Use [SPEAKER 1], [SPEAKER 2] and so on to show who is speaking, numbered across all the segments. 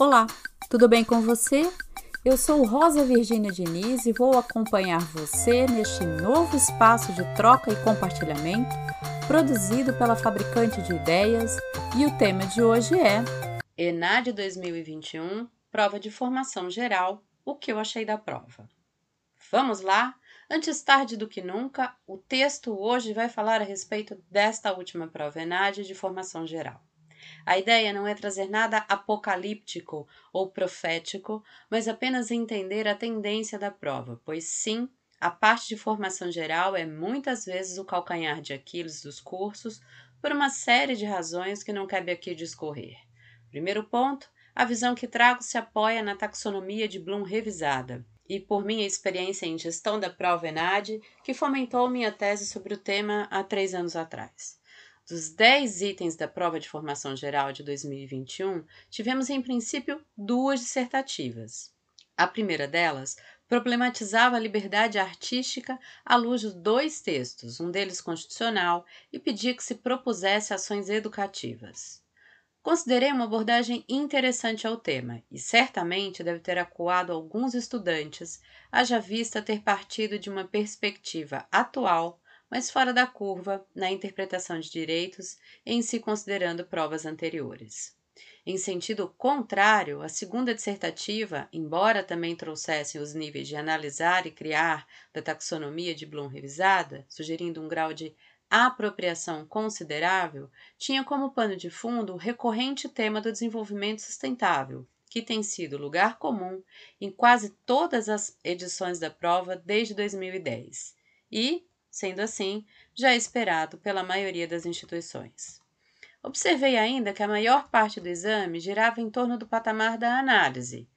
[SPEAKER 1] Olá, tudo bem com você? Eu sou Rosa Virgínia Diniz e vou acompanhar você neste novo espaço de troca e compartilhamento produzido pela fabricante de ideias e o tema de hoje é
[SPEAKER 2] ENAD 2021, prova de formação geral, o que eu achei da prova. Vamos lá? Antes tarde do que nunca, o texto hoje vai falar a respeito desta última prova ENAD de formação geral. A ideia não é trazer nada apocalíptico ou profético, mas apenas entender a tendência da prova, pois sim, a parte de formação geral é muitas vezes o calcanhar de Aquiles dos cursos, por uma série de razões que não cabe aqui discorrer. Primeiro ponto, a visão que trago se apoia na taxonomia de Bloom revisada e por minha experiência em gestão da prova ENAD, que fomentou minha tese sobre o tema há três anos atrás. Dos 10 itens da prova de formação geral de 2021, tivemos em princípio duas dissertativas. A primeira delas problematizava a liberdade artística à luz de dois textos, um deles constitucional, e pedia que se propusesse ações educativas. Considerei uma abordagem interessante ao tema e certamente deve ter acuado alguns estudantes, haja vista ter partido de uma perspectiva atual, mas fora da curva na interpretação de direitos em se considerando provas anteriores. Em sentido contrário, a segunda dissertativa, embora também trouxesse os níveis de analisar e criar da taxonomia de Bloom revisada, sugerindo um grau de apropriação considerável tinha como pano de fundo o recorrente tema do desenvolvimento sustentável, que tem sido lugar comum em quase todas as edições da prova desde 2010 e, sendo assim, já esperado pela maioria das instituições. Observei ainda que a maior parte do exame girava em torno do patamar da análise,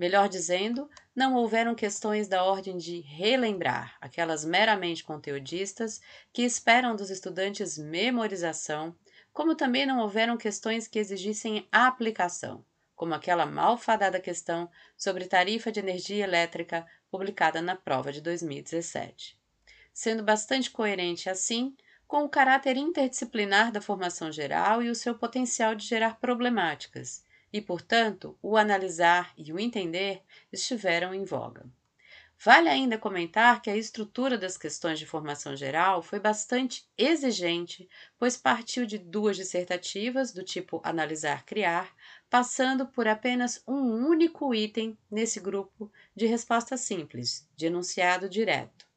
[SPEAKER 2] Melhor dizendo, não houveram questões da ordem de relembrar, aquelas meramente conteudistas que esperam dos estudantes memorização, como também não houveram questões que exigissem aplicação, como aquela malfadada questão sobre tarifa de energia elétrica publicada na prova de 2017. Sendo bastante coerente assim, com o caráter interdisciplinar da formação geral e o seu potencial de gerar problemáticas, e, portanto, o analisar e o entender estiveram em voga. Vale ainda comentar que a estrutura das questões de formação geral foi bastante exigente, pois partiu de duas dissertativas do tipo analisar-criar, passando por apenas um único item nesse grupo de resposta simples, de enunciado direto.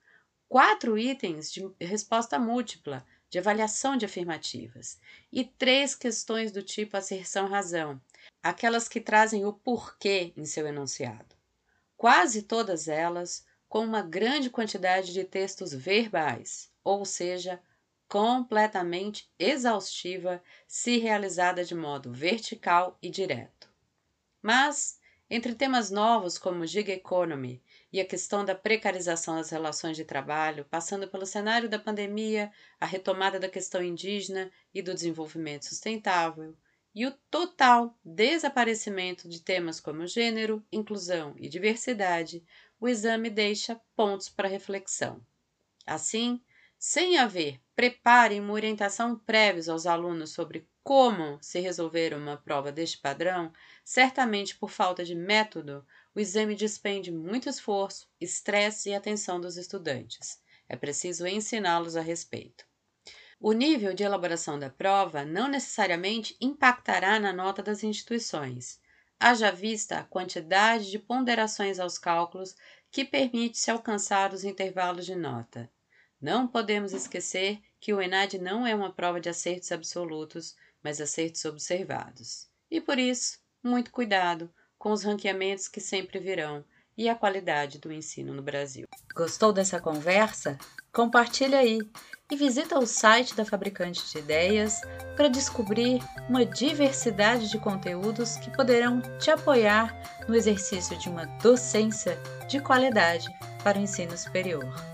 [SPEAKER 2] Quatro itens de resposta múltipla, de avaliação de afirmativas, e três questões do tipo asserção-razão, aquelas que trazem o porquê em seu enunciado. Quase todas elas com uma grande quantidade de textos verbais, ou seja, completamente exaustiva se realizada de modo vertical e direto. Mas, entre temas novos como gig economy e a questão da precarização das relações de trabalho, passando pelo cenário da pandemia, a retomada da questão indígena e do desenvolvimento sustentável, e o total desaparecimento de temas como gênero, inclusão e diversidade, o exame deixa pontos para reflexão. Assim, sem haver preparo e uma orientação prévios aos alunos sobre como se resolver uma prova deste padrão, certamente por falta de método, o exame despende muito esforço, estresse e atenção dos estudantes. É preciso ensiná-los a respeito. O nível de elaboração da prova não necessariamente impactará na nota das instituições, haja vista a quantidade de ponderações aos cálculos que permite-se alcançar os intervalos de nota. Não podemos esquecer que o ENAD não é uma prova de acertos absolutos, mas acertos observados. E por isso, muito cuidado com os ranqueamentos que sempre virão e a qualidade do ensino no Brasil.
[SPEAKER 1] Gostou dessa conversa? Compartilha aí e visita o site da Fabricante de Ideias para descobrir uma diversidade de conteúdos que poderão te apoiar no exercício de uma docência de qualidade para o ensino superior.